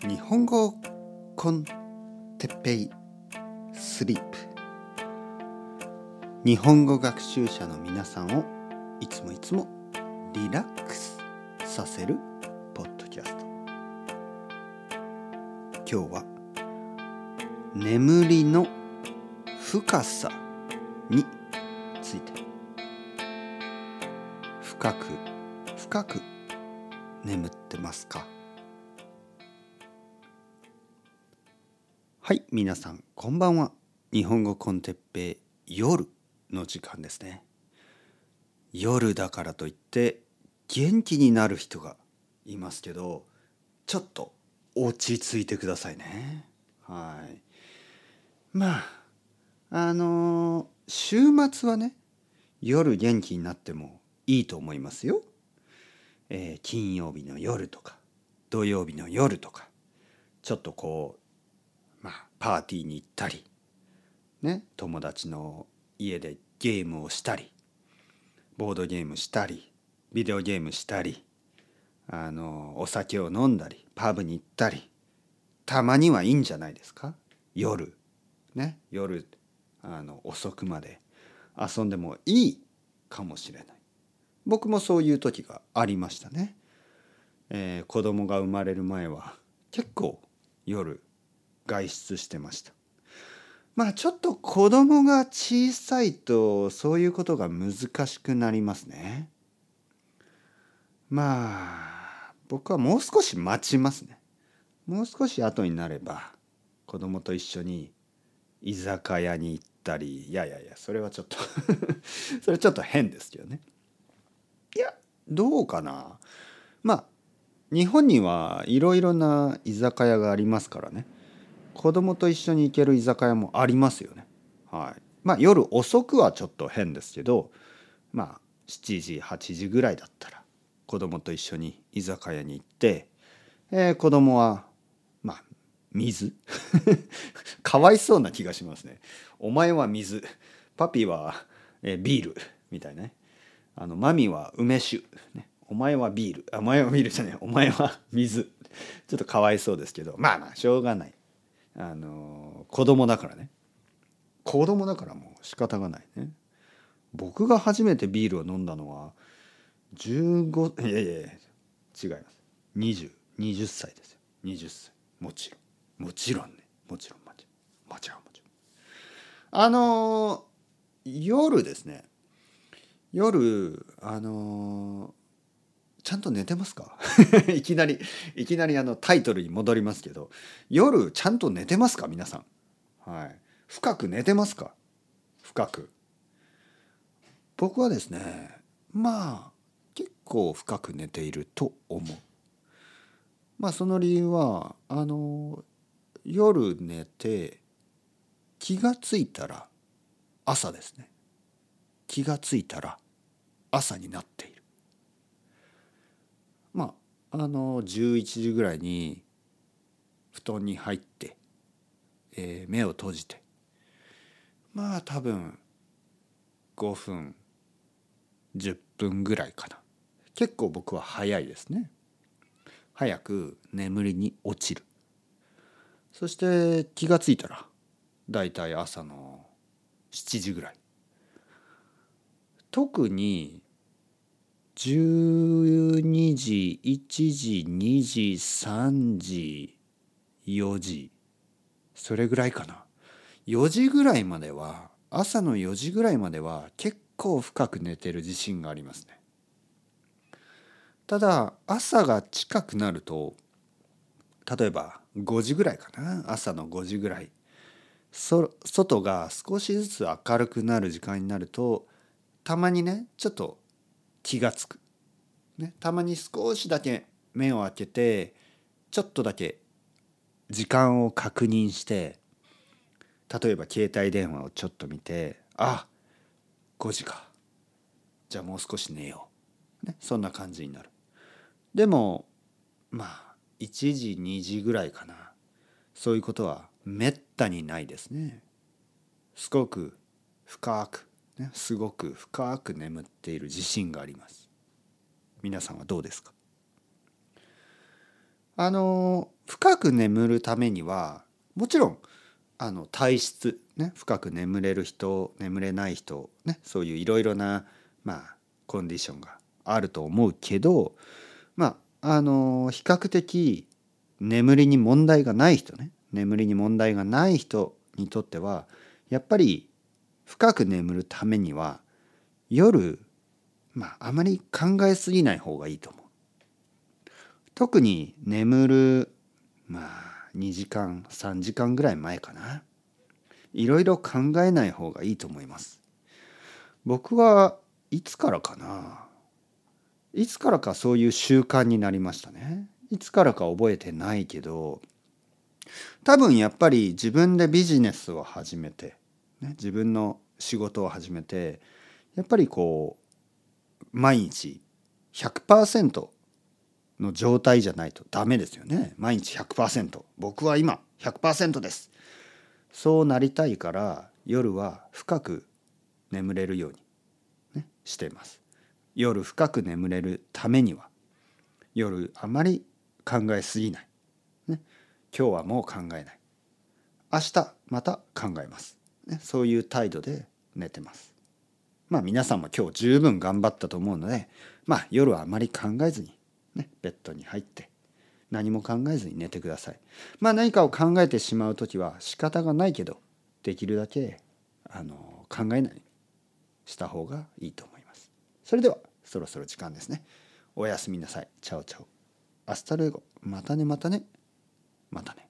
日本語コンテッペイスリープ。日本語学習者の皆さんをいつもいつもリラックスさせるポッドキャスト。今日は眠りの深さについて。深く深く眠ってますか？はい皆さんこんばんは。日本語コンテッペイ夜の時間ですね。夜だからといって元気になる人がいますけどちょっと落ち着いてくださいね。はい。まああのー週末はね夜元気になってもいいと思いますよ。えー金曜日の夜とか土曜日の夜とかちょっとこうまあパーティーに行ったりね友達の家でゲームをしたりボードゲームしたりビデオゲームしたりあのお酒を飲んだりパブに行ったりたまにはいいんじゃないですか？夜。ね？夜あの遅くまで遊んでもいいかもしれない。僕もそういう時がありましたね、えー子供が生まれる前は結構夜外出してました。まあちょっと子供が小さいとそういうことが難しくなりますね。まあ僕はもう少し待ちますね。もう少し後になれば子供と一緒に居酒屋に行ったりいやいやいやそれはちょっと それちょっと変ですけどね。いやどうかな。まあ日本にはいろいろな居酒屋がありますからね。子供と一緒に行ける居酒屋もありますよね。はい。まあ夜遅くはちょっと変ですけどまあ7時8時ぐらいだったら子供と一緒に居酒屋に行って、えー子供はまあ水？かわいそうな気がしますね。お前は水。パピは、えービール。みたいなね。あのマミは梅酒、ね、お前はビール。あお前はビールじゃない。お前は水。ちょっとかわいそうですけど。まあまあしょうがない。あの子供だからね。子供だからもう仕方がないね。僕が初めてビールを飲んだのは15いやいやいや違います。2020歳ですよ。20歳。もちろん。もちろんね。もちろんもちろん。もちろんもちろん。あの夜ですね。夜あのちゃんと寝てますか？いきなりいきなりあのタイトルに戻りますけど夜ちゃんと寝てますか？皆さん。はい。深く寝てますか？深く。僕はですねまあ結構深く寝ていると思う。まあその理由はあの夜寝て気がついたら朝ですね。気がついたら朝になってあの11時ぐらいに布団に入って、えー目を閉じて。まあ多分5分10分ぐらいかな。結構僕は早いですね。早く眠りに落ちる。そして気がついたらだいたい朝の7時ぐらい。特に12時1時2時3時4時。それぐらいかな。4時ぐらいまでは朝の4時ぐらいまでは結構深く寝てる自信がありますね。ただ朝が近くなると例えば5時ぐらいかな。朝の5時ぐらい。そ外が少しずつ明るくなる時間になるとたまにねちょっと気がつく、ね、たまに少しだけ目を開けてちょっとだけ時間を確認して例えば携帯電話をちょっと見てあ5時か。じゃあもう少し寝よう、ね、そんな感じになる。でもまあ1時2時ぐらいかな。そういうことはめったにないですね。すごく深く、ね、すごく深く眠っている自信があります。皆さんはどうですか？あの深く眠るためにはもちろんあの体質ね深く眠れる人眠れない人ねそういういろいろなまあコンディションがあると思うけどまああの比較的眠りに問題がない人ね眠りに問題がない人にとってはやっぱり深く眠るためには夜まああまり考えすぎない方がいいと思う。特に眠るまあ2時間3時間ぐらい前かな。いろいろ考えない方がいいと思います。僕はいつからかな。いつからかそういう習慣になりましたね。いつからか覚えてないけど多分やっぱり自分でビジネスを始めて、ね、自分の仕事を始めてやっぱりこう毎日100%の状態じゃないとダメですよね。毎日100%僕は今100%です。そうなりたいから夜は深く眠れるように、ね、しています。夜深く眠れるためには夜あまり考えすぎない、ね、今日はもう考えない。明日また考えます、ね、そういう態度で寝てますまあ皆さんも今日十分頑張ったと思うのでまあ夜はあまり考えずにね、ベッドに入って何も考えずに寝てください。まあ何かを考えてしまう時は仕方がないけどできるだけあの考えないした方がいいと思います。それではそろそろ時間ですね。おやすみなさい。 Ciao ciao。 Hasta luego。またねまたね。またね。